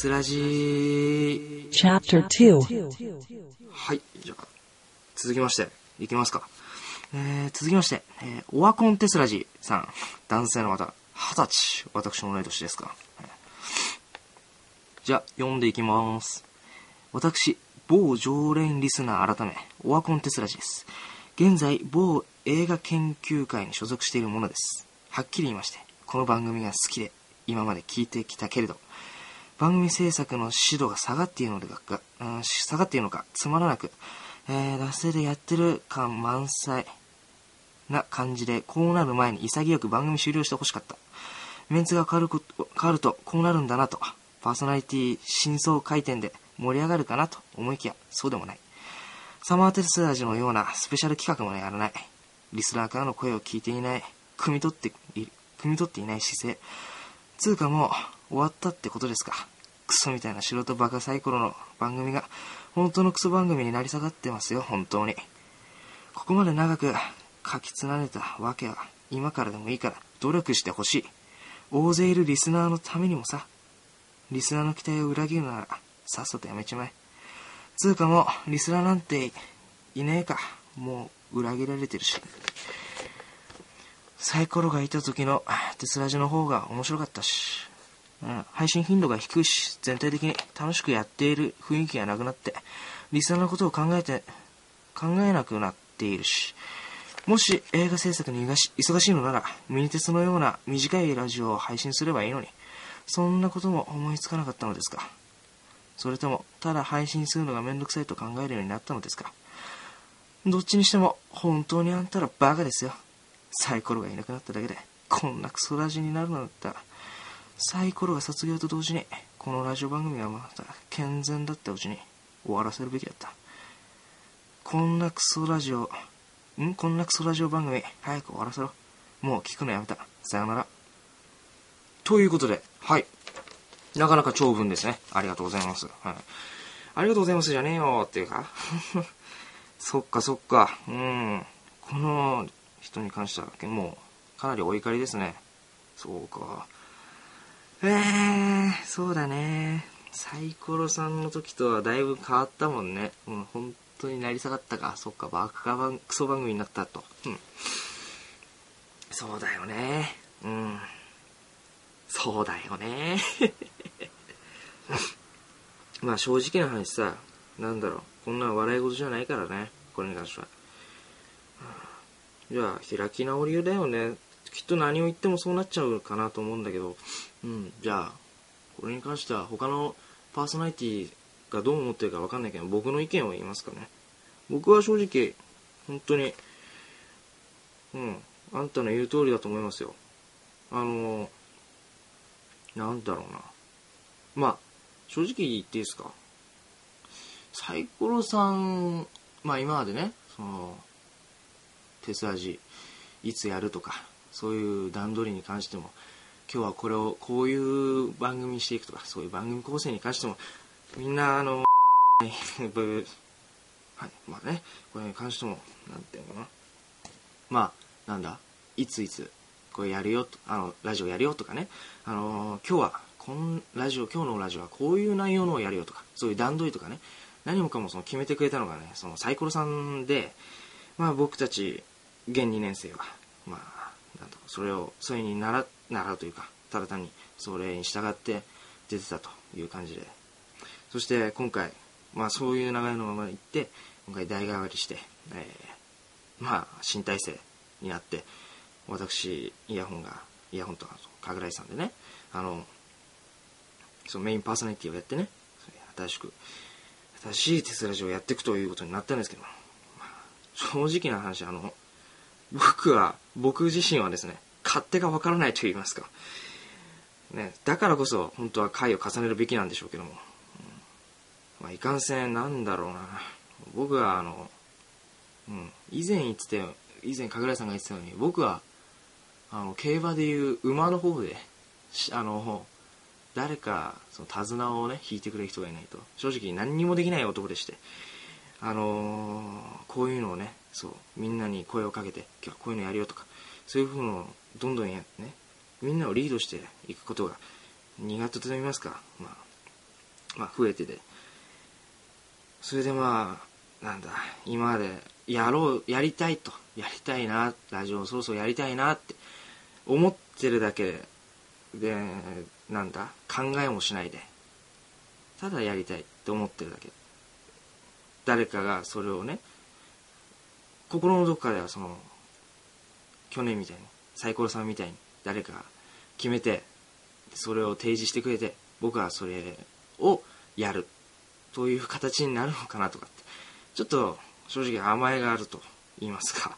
スラジー。Chapter 2はい。じゃあ、続きまして、いきますか。えー、続きまして、えー、オワコンテスラジさん。男性の方、二十歳。私の同い年ですか。はいじゃあ、読んでいきます。私、某常連リスナー改め、オワコンテスラジです。現在、某映画研究会に所属しているものです。はっきり言いまして、この番組が好きで、今まで聞いてきたけれど、番組制作の指導が下がっているのかが、うん下がっているのか、つまらなく、えー、惰性でやってる感満載な感じで、こうなる前に潔く番組終了してほしかった。メンツが変わること変わるとこうなるんだなと、パーソナリティ真相回転で盛り上がるかなと思いきや、そうでもない。サマーテスラジのようなスペシャル企画もやらない。リスナーからの声を聞いていない、汲み取ってい、汲み取っていない姿勢。つうかもう終わったってことですか。クソみたいな素人バカサイコロの番組が本当のクソ番組になり下がってますよ、本当に。ここまで長く書き連ねたわけは今からでもいいから努力してほしい。大勢いるリスナーのためにもさ。リスナーの期待を裏切るならさっさとやめちまえ。つうかもうリスナーなんていねえか。もう裏切られてるし。サイコロがいた時のテスラジの方が面白かったし、配信頻度が低いし、全体的に楽しくやっている雰囲気がなくなって、リスナーのことを考えて、考えなくなっているし、もし映画制作に忙しいのなら、ミニテスのような短いラジオを配信すればいいのに、そんなことも思いつかなかったのですか？それとも、ただ配信するのがめんどくさいと考えるようになったのですか？どっちにしても、本当にあんたらバカですよ。サイコロがいなくなっただけで、こんなクソラジになるのだった、サイコロが卒業と同時に、このラジオ番組はまた健全だったうちに終わらせるべきだった。こんなクソラジオ、ん？こんなクソラジオ番組、早く終わらせろ。もう聞くのやめた。さよなら。ということで、はい。なかなか長文ですね。ありがとうございます。はい。ありがとうございますじゃねえよっていうか。そっかそっか。うん。この人に関しては、もう、かなりお怒りですね。そうか。えー、そうだね。サイコロさんの時とはだいぶ変わったもんね。う、本当になり下がったか。そっか、バカ番、クソ番組になったと。うん。そうだよね。うん。そうだよね。まあ正直な話さ、なんだろう。こんな笑い事じゃないからね。これに関しては。じゃあ、開き直りだよね。きっと何を言ってもそうなっちゃうかなと思うんだけど、うん、じゃあ、これに関しては他のパーソナリティがどう思ってるかわかんないけど、僕の意見を言いますかね。僕は正直、本当に、うん、あんたの言う通りだと思いますよ。あの、なんだろうな。まあ、正直言っていいですか。サイコロさん、まあ今までね、その、テスラジ、いつやるとか、そういう段取りに関しても、今日はこれをこういう番組にしていくとか、そういう番組構成に関しても、みんな、あの、はい、まあね、これに関しても、なんていうのかな。まあ、なんだ、いついつ、これやるよ、あの、ラジオやるよとかね、あの、今日は、こん、ラジオ、今日のラジオはこういう内容のをやるよとか、そういう段取りとかね、何もかもその決めてくれたのがね、そのサイコロさんで、まあ僕たち、現2年生は、まあ、なんとそれを、それに習って習うというか、ただ単にそれに従って出てたという感じで。そして今回、まあそういう流れのまま行って、今回代替わりして、えー、まあ新体制になって、私、イヤホンが、イヤホンとか、かぐらいさんでね、あの、そのメインパーソナリティをやってね、新しく、新しいテスラジオをやっていくということになったんですけど、まあ正直な話、あの、僕は、僕自身はですね、勝手がわからないと言いますか。ね、だからこそ、本当は回を重ねるべきなんでしょうけども。まあ、いかんせん、なんだろうな。僕は、あの、うん、以前言ってたよ、以前、神楽さんが言ってたように、僕は、あの、競馬でいう馬の方で、あの、誰か、その手綱をね、引いてくれる人がいないと、正直何にもできない男でして、あのーこういうのをね、そう、みんなに声をかけて、今日はこういうのやるよとか、そういうふうのどんどんやね、みんなをリードしていくことが苦手と言いますか、まあ、まあ増えてて。それでまあなんだ今までやろうやりたいと。やりたいなラジオそろそろやりたいなって思ってるだけでなんだ考えもしないでただやりたいって思ってるだけ。誰かがそれをね心のどこかではその去年みたいにサイコロさんみたいに誰かが決めてそれを提示してくれて僕はそれをやる。という形になるのかなとかって。ちょっと正直甘えがあると言いますか、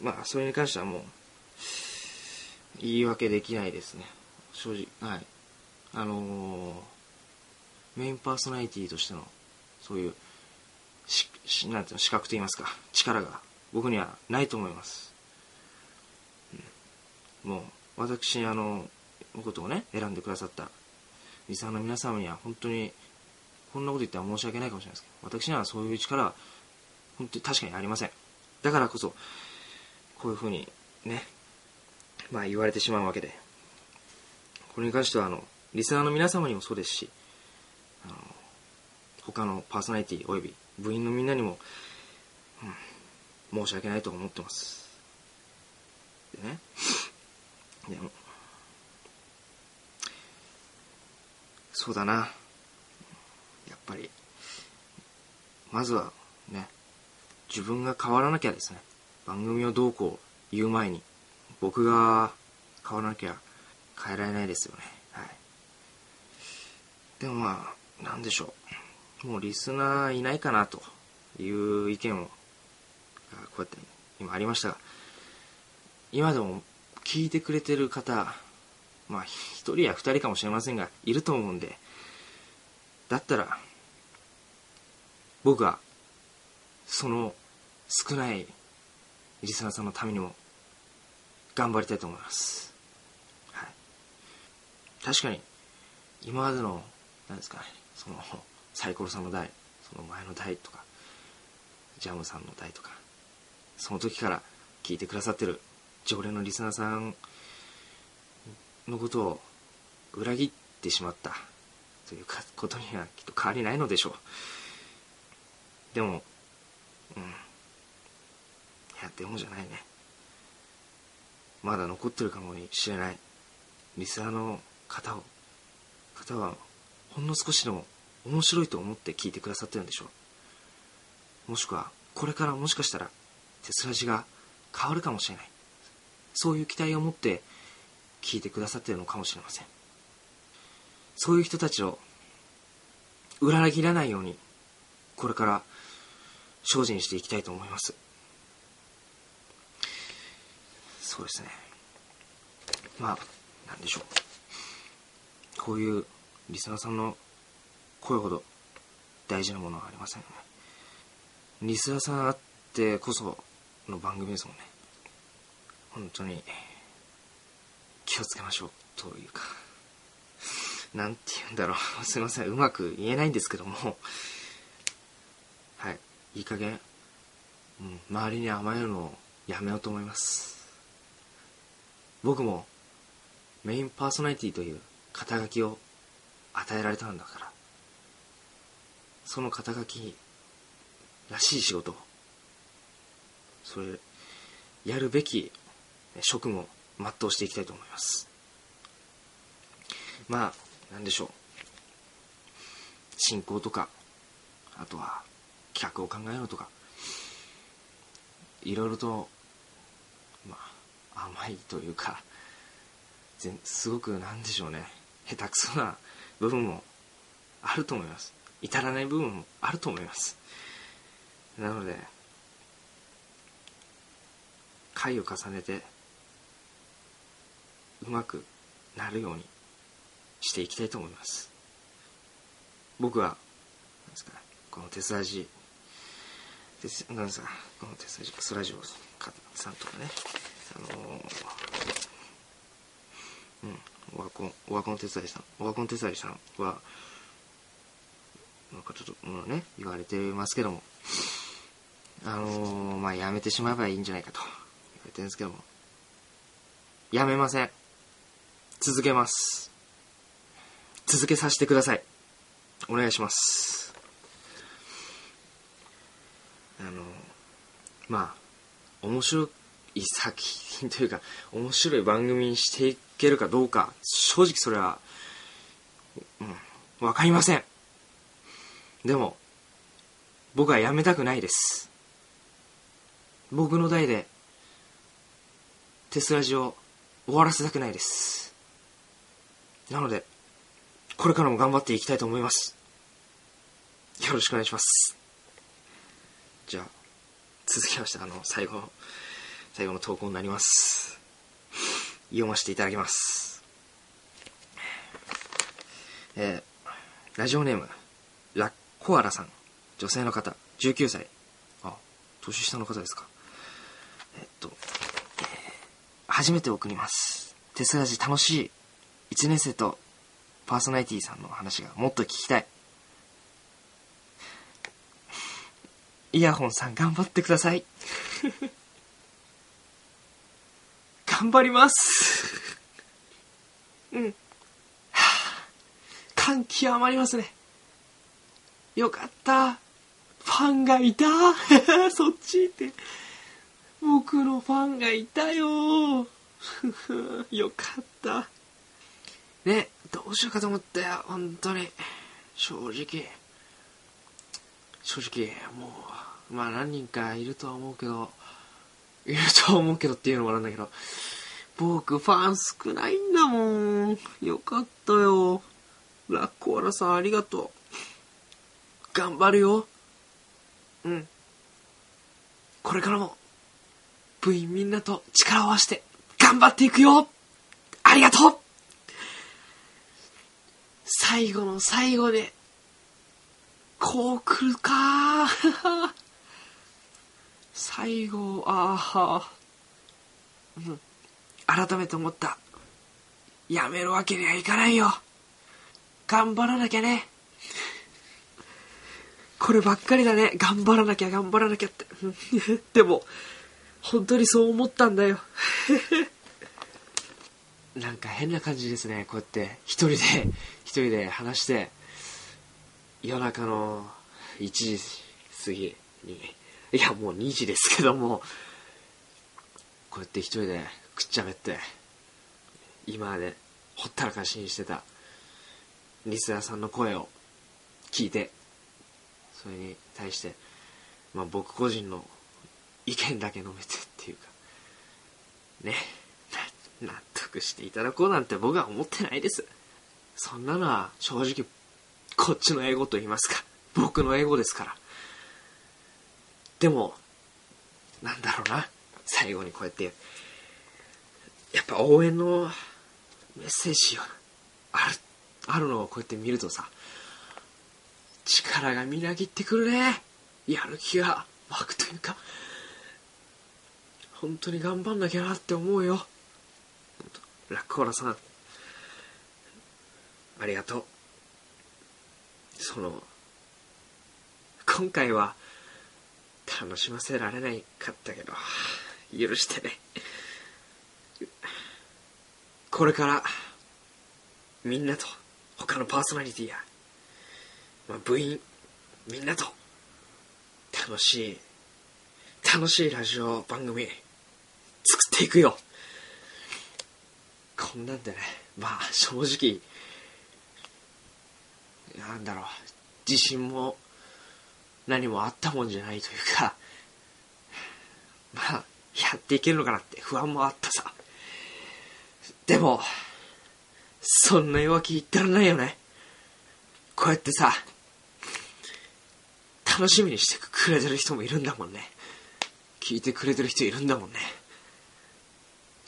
うん、まあそれに関してはもう言い訳できないですね。正直はい。あのー、メインパーソナリティとしてのそういうしなんていうの資格と言いますか。力が僕にはないと思います、もう私あののことをね選んでくださったリサーの皆様には本当にこんなこと言ったら申し訳ないかもしれないですけど私にはそういう力は本当に確かにありません。だからこそこういうふうにねまあ言われてしまうわけでこれに関してはあのリスナーの皆様にもそうですしあの他のパーソナリティおよび部員のみんなにも、うん、申し訳ないと思ってます。でねでも。そうだな。やっぱり。まずはね自分が変わらなきゃですね。番組をどうこう言う前に僕が変わらなきゃ変えられないですよね。はい。でもまあなんでしょう。もうリスナーいないかなという意見もこうやって今ありましたが今でも聞いてくれてる方まあ1人や2人かもしれませんがいると思うんでだったら僕はその少ないリスナーさんのためにも頑張りたいと思います、はい、確かに今までの何ですかねそのサイコロさんの代その前の代とかジャムさんの代とかその時から聞いてくださってる常連のリスナーさんのことを裏切ってしまったということにはきっと変わりないのでしょう。でもうん。いやでもじゃないね。まだ残ってるかもしれない。リスナーの方を。方はほんの少しでも面白いと思って聞いてくださってるんでしょう。もしくはこれからもしかしたらテスラジが変わるかもしれない。そういう期待を持って聞いてくださってるのかもしれません。そういう人たちを裏切らないようにこれから精進していきたいと思います。そうですね。まあなんでしょう。こういうリスナーさんの声ほど大事なものはありませんよね。リスナーさんあってこその番組ですもんね。本当に気をつけましょうというかなんて言うんだろう。すいませんうまく言えないんですけども。はい。いい加減、うん、周りに甘えるのをやめようと思います。僕もメインパーソナリティという肩書きを与えられたんだから。その肩書きらしい仕事それやるべき職務を全うしていきたいと思います。まあ何でしょう。進行とかあとは企画を考えるとか。いろいろとまあ甘いというかすごくなんでしょうね。下手くそな部分もあると思います。至らない部分もあると思います。なので回を重ねてうまくなるようにしていきたいと思います。僕はなんですかこのテスラジなんですかこのテスラジスラジオさんとかねあのー、うんオワコンオワコン手伝いさんオワコン手伝いさんはなんかちょっともうね言われてますけどもあのー、まあやめてしまえばいいんじゃないかと言われてるんですけどもやめません。続けます続けさせてください。お願いします。あの、まあ、面白い作品というか、面白い番組にしていけるかどうか、正直それは、うん、わかりません。でも、僕はやめたくないです。僕の代で、テスラジを終わらせたくないです。なので、これからも頑張っていきたいと思います。よろしくお願いします。じゃあ、続きまして、あの、最後、最後の投稿になります。読ませていただきます。えーラジオネーム、ラッコアラさん。女性の方、19歳。あ、年下の方ですか。えっと、えー初めて送ります。テスラジ楽しい。1年生とパーソナリティさんの話がもっと聞きたい。イヤホンさん頑張ってください。頑張ります。うん。は あ感極まりますね。よかった。ファンがいた。そっちって。僕のファンがいたよ。よかった。ね、どうしようかと思ったよ、本当に。正直。正直、もう、まあ何人かいるとは思うけど、いるとは思うけどっていうのもなんだけど、僕ファン少ないんだもん。よかったよ。ラッコーラさんありがとう。頑張るよ。うん。これからも、部員みんなと力を合わせて、頑張っていくよありがとう最後の最後で、こう来るか 最後、ああ、うん。改めて思った。やめるわけにはいかないよ。頑張らなきゃね。こればっかりだね。頑張らなきゃ、頑張らなきゃって。でも、本当にそう思ったんだよ。なんか変な感じですね。こうやって、一人で、一人で話して、夜中の1時過ぎに、いやもう2時ですけども、こうやって一人でくっちゃべって、今までほったらかしにしてたリスナーさんの声を聞いて、それに対して、まあ僕個人の意見だけ述べてっていうか、ね、な納していただこうなんて僕は思ってないです。そんなのは正直、こっちのエゴと言いますか、僕のエゴですから。でも、なんだろうな、最後にこうやって、やっぱ応援のメッセージがある、あるのをこうやって見るとさ、力がみなぎってくるね。やる気が湧くというか、本当に頑張んなきゃなって思うよ。ラッコーラさん、ありがとう。その、今回は楽しませられないかったけど、許してね。これから、みんなと、他のパーソナリティや、まあ、部員、みんなと、楽しい、楽しいラジオ番組、作っていくよ。こんなんでね、まあ正直、なんだろう、自信も何もあったもんじゃないというか、まあ、やっていけるのかなって不安もあったさ。でも、そんな弱気言ってらんないよね。こうやってさ、楽しみにしてくれてる人もいるんだもんね。聞いてくれてる人いるんだもんね。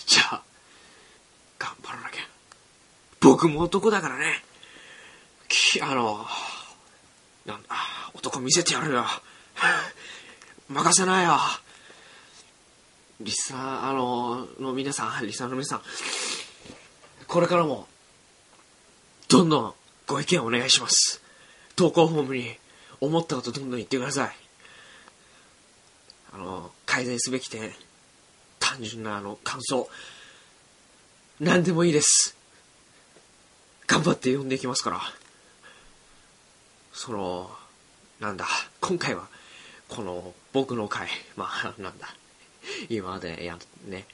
じゃあ、頑張らなきゃ。僕も男だからね。き、あの、なんだ、男見せてやるよ。任せないよ。リスナー、あの、の皆さん、リスナーの皆さん、これからも、どんどんご意見お願いします。投稿フォームに思ったことどんどん言ってください。あの、改善すべき点、単純なあの、感想、何でもいいです。頑張って読んでいきますから。その、なんだ、今回は、この、僕の回、まあ、なんだ、今までや、ね、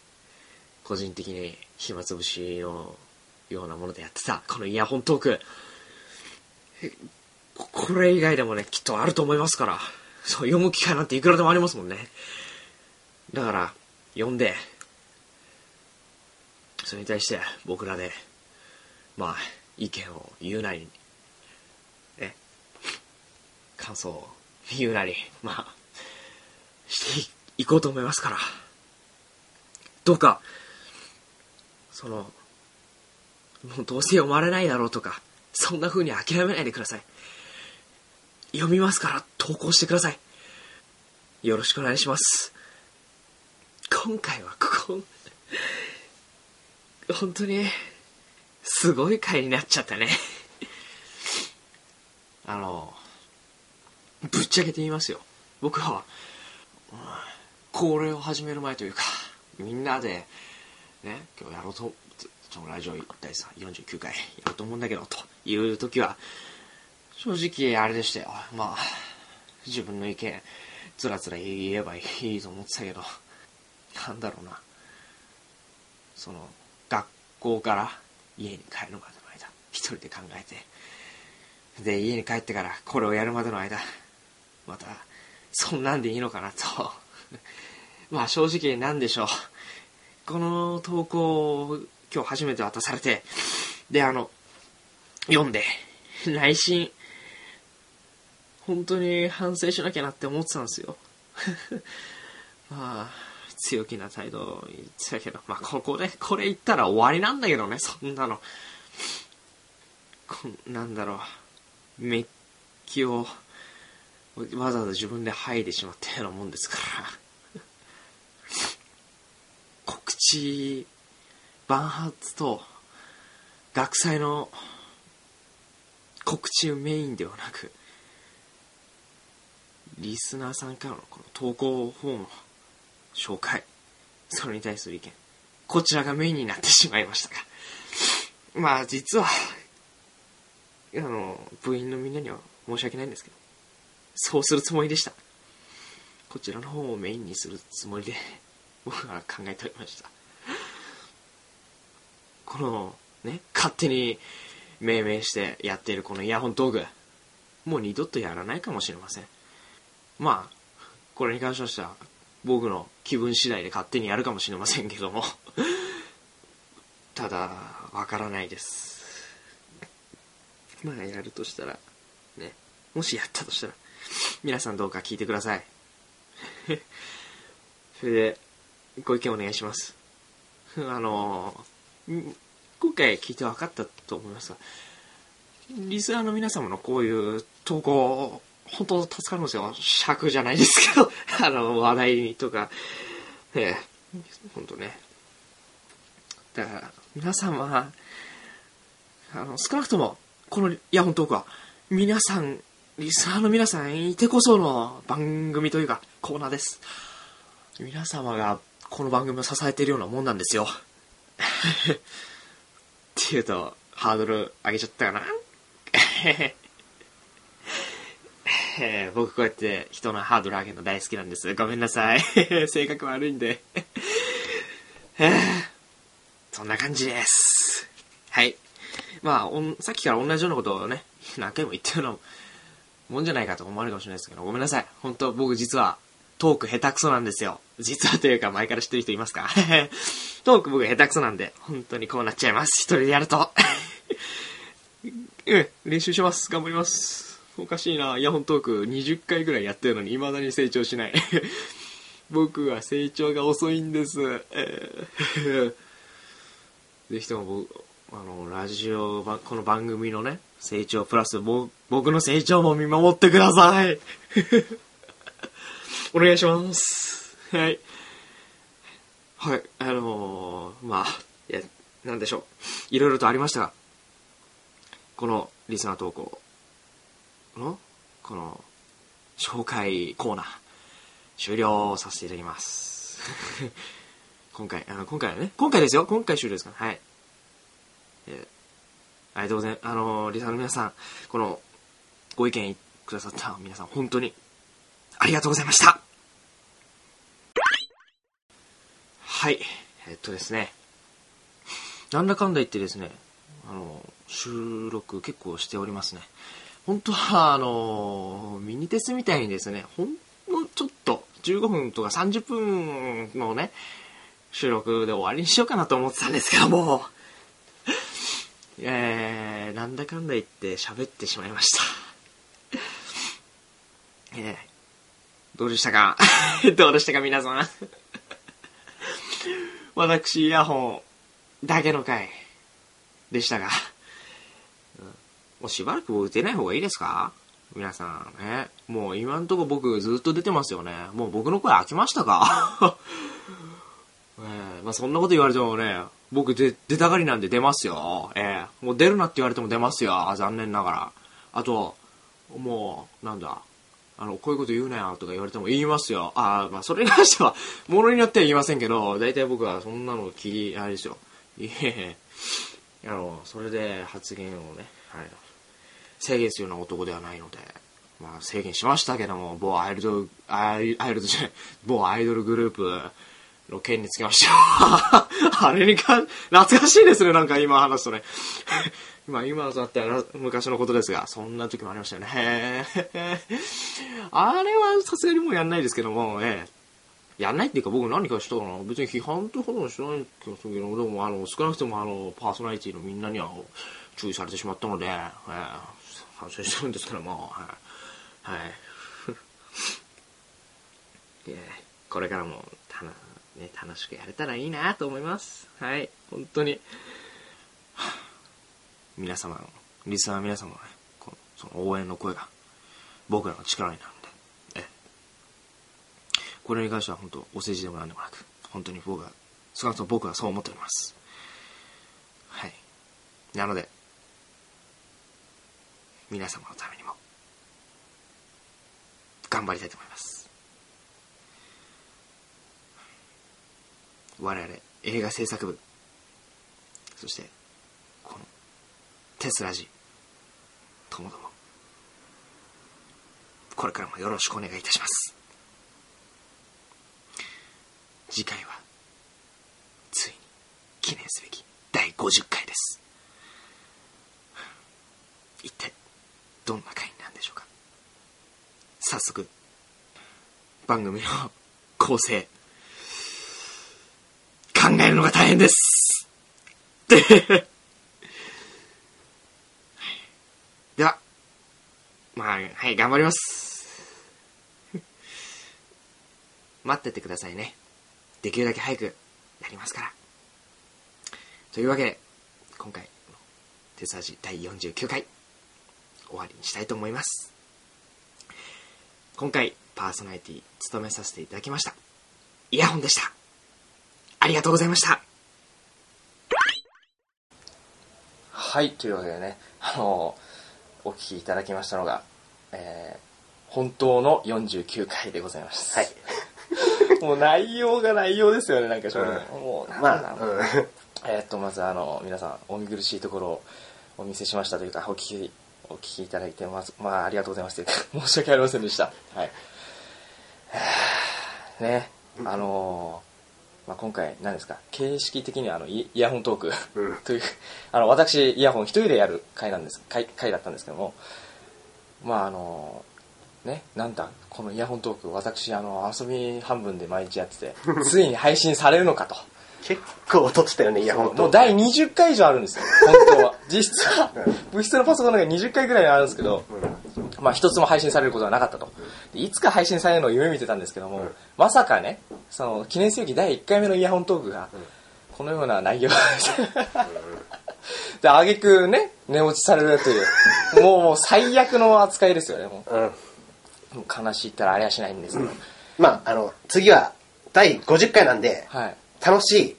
個人的に暇つぶしのようなものでやってた、このイヤホントーク、これ以外でもね、きっとあると思いますから、そう、読む機会なんていくらでもありますもんね。だから、読んで、それに対して僕らで、まあ、意見を言うなり、ね、感想を言うなり、まあ、していこうと思いますから、どうか、その、もうどうせ読まれないだろうとか、そんな風に諦めないでください。読みますから投稿してください。よろしくお願いします。今回はここ、本当に、すごい回になっちゃったね。あの、ぶっちゃけて言いますよ。僕は、これを始める前というか、みんなで、ね、今日やろうと、そのラジオ第49回やろうと思うんだけど、という時は、正直あれでしたよ。まあ、自分の意見、つらつら言えばいいと思ってたけど、なんだろうな。その、学校から家に帰るまでの間、一人で考えて、で、家に帰ってからこれをやるまでの間、また、そんなんでいいのかなと。まあ正直なんでしょう。この投稿を今日初めて渡されて、で、あの、読んで、内心、本当に反省しなきゃなって思ってたんですよ。まあ、強気な態度言ってたけど、まあ、ここで、これ言ったら終わりなんだけどね、そんなの。こなんだろう、メッキを、わざわざ自分で剥いでしまったようなもんですから。告知、バンハーツと、学祭の告知メインではなく、リスナーさんからのこの投稿フォーム紹介、それに対する意見、こちらがメインになってしまいましたが、まあ実は、あの、部員のみんなには申し訳ないんですけど、そうするつもりでした。こちらの方をメインにするつもりで、僕は考えておりました。この、ね、勝手に命名してやっているこのイヤホントーク、もう二度とやらないかもしれません。まあ、これに関しましては、僕の気分次第で勝手にやるかもしれませんけども ただ、わからないです。まあ、やるとしたら、ね、もしやったとしたら、皆さんどうか聞いてください。それで、ご意見お願いします。あの、今回聞いて分かったと思いますが、リスナーの皆様のこういう投稿本当助かるんですよ。尺じゃないですけど、あの、話題とか、ええ、本当ね。だから、皆様、あの、少なくとも、このイヤホントークは、皆さん、リスナーの皆さんいてこその番組というか、コーナーです。皆様がこの番組を支えているようなもんなんですよ。っていうと、ハードル上げちゃったかな えー、僕こうやって人のハードル上げるの大好きなんです。ごめんなさい。性格悪いんで。そんな感じです。はい。まあ、さっきから同じようなことをね、何回も言ってるのもんじゃないかと思われるかもしれないですけど、ごめんなさい。本当僕実はトーク下手くそなんですよ。実はというか前から知ってる人いますか？トーク僕下手くそなんで、本当にこうなっちゃいます。一人でやると。うん、練習します。頑張ります。おかしいな。イヤホントーク20回ぐらいやってるのに未だに成長しない。僕は成長が遅いんです。えー、ぜひとも僕、あの、ラジオ、この番組のね、成長プラス、僕の成長も見守ってください。お願いします。はい。はい、あのー、まあ、いや、なんでしょう。いろいろとありましたが、このリスナー投稿、のこの紹介コーナー終了させていただきます。今回あの今回はね今回ですよ。今回終了ですから。はい、えありがとうございます。あの、リサの皆さん、この、ご意見くださった皆さん、本当に、ありがとうございました。はい。えっとですね、なんだかんだ言ってですね、あの、収録結構しておりますね。本当は、あの、ミニテスみたいにですね、ほんのちょっと、15分とか30分のね、収録で終わりにしようかなと思ってたんですけども、えー、なんだかんだ言って喋ってしまいました。えー、どうでしたか？どうでしたか皆さん？私、イヤホンだけの回でしたが、もうしばらくもう出ない方がいいですか？皆さんね。もう今んとこ僕ずっと出てますよね。もう僕の声飽きましたか？ええまあそんなこと言われてもね、僕出、出たがりなんで出ますよ。ええもう出るなって言われても出ますよ。残念ながら。あと、もう、なんだ。あの、こういうこと言うなよとか言われても言いますよ。ああ、まあそれに関しては、ものによっては言いませんけど、大体僕はそんなの気、あれですよ。いえ、あの、それで発言をね、はい、制限するような男ではないので、まあ制限しましたけども、某アイドル、アイアイドルじゃない、某アイドルグループの件につきましては、あれにか、懐かしいですね、なんか今話すとね。ま あ今だったら昔のことですが、そんな時もありましたよね。あれはさすがにもうやんないですけども、ええやんないっていうか僕何かしたかな別に批判ってほどしないけど、でもあの少なくともあのパーソナリティのみんなには注意されてしまったので、ええ反省してるんですけども、はい。はい。これからもたな、ね、楽しくやれたらいいなと思います。はい。本当に。皆様の、リスナーの皆様のね、このその応援の声が僕らの力になるんで、えこれに関しては本当お世辞でもなんでもなく、本当に僕は、少なくとも僕はそう思っております。はい。なので、皆様のためにも、頑張りたいと思います。我々、映画制作部、そして、この、テスラジ、ともども、これからもよろしくお願いいたします。次回は、ついに、記念すべき第50回です。一体、どんな回になるんでしょうか。早速、番組の構成、考えるのが大変です。で、では、まあ、はい、頑張ります。待っててくださいね。できるだけ早くやりますから。というわけで、今回のテスラジ第49回、終わりにしたいと思います。今回、パーソナリティ務めさせていただきました。イヤホンでした。ありがとうございました。はい、というわけでね、あの、お聞きいただきましたのが、えー本当の49回でございます。はい。もう内容が内容ですよね、なんかちょっと、うんもう、まあ、うん。えーっと、まずあの、皆さん、お見苦しいところをお見せしましたというか、お聞き、お聞きいただいて、まず、まあ、ありがとうございます 申し訳ありませんでした。はい。は あね、あのーまあ、今回、何ですか、形式的にはあのイイヤホントーク、うん。という、あの、私、イヤホン一人でやる回なんです、回回だったんですけども、まあ、あのーね、なんだ、このイヤホントーク、私、あの、遊び半分で毎日やってて、ついに配信されるのかと。結構撮ってたよね、イヤホンと。もう第20回以上あるんですよ、本当は。実質は、物質のパソコンの中に20回ぐらいあるんですけど、まあ一つも配信されることはなかったと。でいつか配信されるのを夢見てたんですけども、うんまさかね、その、記念すべき第1回目のイヤホントークが、このような内容 で、あげくね、寝落ちされるという、もうもう最悪の扱いですよね、もうん。う。もう悲しいったらありゃしないんですけど、まあ、あの、次は、第50回なんで、はい。楽しい、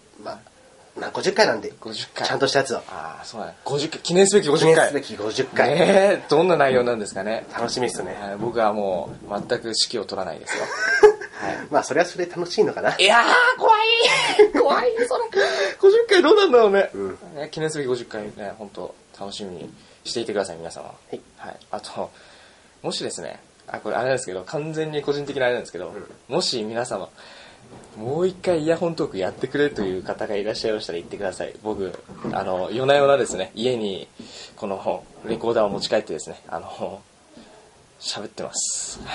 まあ、まあ、50回なんで、50回。ちゃんとしたやつを、ああ、そうだね。50回、記念すべき50回。記念すべき50回。ねえ、どんな内容なんですかね。楽しみっすね。はい僕はもう全く指揮を取らないですよ。まあ、それはそれで楽しいのかな。いやー、怖い 怖い、それ。50回どうなんだろうね。うんね記念すべき50回ね、本当楽しみにしていてください皆様はいはい、あともしですねあこれあれなんですけど完全に個人的なあれなんですけど、もし皆様もう一回イヤホントークやってくれという方がいらっしゃいましたら言ってください。僕あの夜な夜なですね。家にこのレコーダーを持ち帰ってですね。あの喋ってます。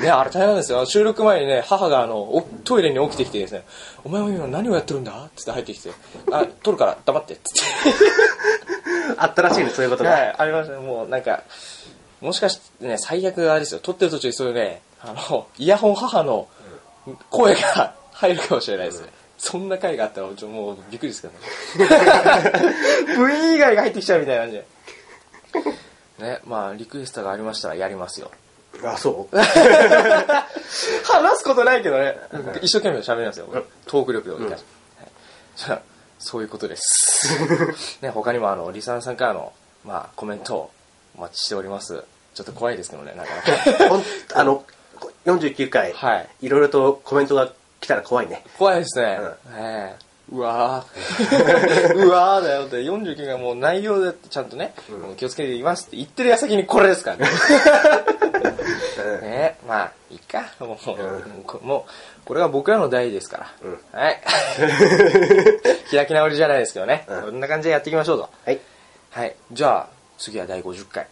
ねあれ大変なんですよ。収録前にね母があのおトイレに起きてきてですね「お前は今何をやってるんだ?」っつって入ってきて「あ撮るから黙って」っつって。あったらしいね、そういうことが。はい、ありましたね。もうなんか、もしかしてね、最悪あれですよ。撮ってる途中にそういうね、あの、イヤホン母の声が入るかもしれないですね。そんな回があったら、ちょもうびっくりですけどね。部員以外が入ってきちゃうみたいな感じで。ね、まあ、リクエストがありましたらやりますよ。あ、そう？話すことないけどね、一生懸命喋りますよ。トーク力を生かして。はいじゃあ、そういうことです。ね、他にもあの、リサーさんからの、まあ、コメントをお待ちしております。ちょっと怖いですけどね、なかなか。あの、49回、はい。いろいろとコメントが来たら怖いね。怖いですね。ええうわー うわーだよって、49がもう内容だってちゃんとね、もう気をつけていきますって言ってる矢先にこれですからね。ねまあ、いいか。もう、もうこもうこれは僕らの代ですから。はい。開き直りじゃないですけどね。うんこんな感じでやっていきましょうと。はい。はい。じゃあ、次は第50回。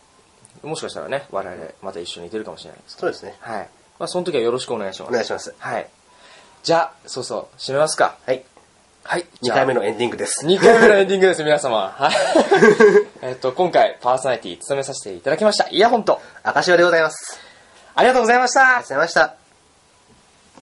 もしかしたらね、我々また一緒に出るかもしれないです。そうですね。はい。まあ、その時はよろしくお願いします。お願いします。はい。じゃあ、そうそう、締めますか。はい。はい。2回目のエンディングです。2回目のエンディングです、皆様。はい。えっと、今回、パーソナリティ務めさせていただきました、イヤホンと、赤潮でございます。ありがとうございましたありがとうございました。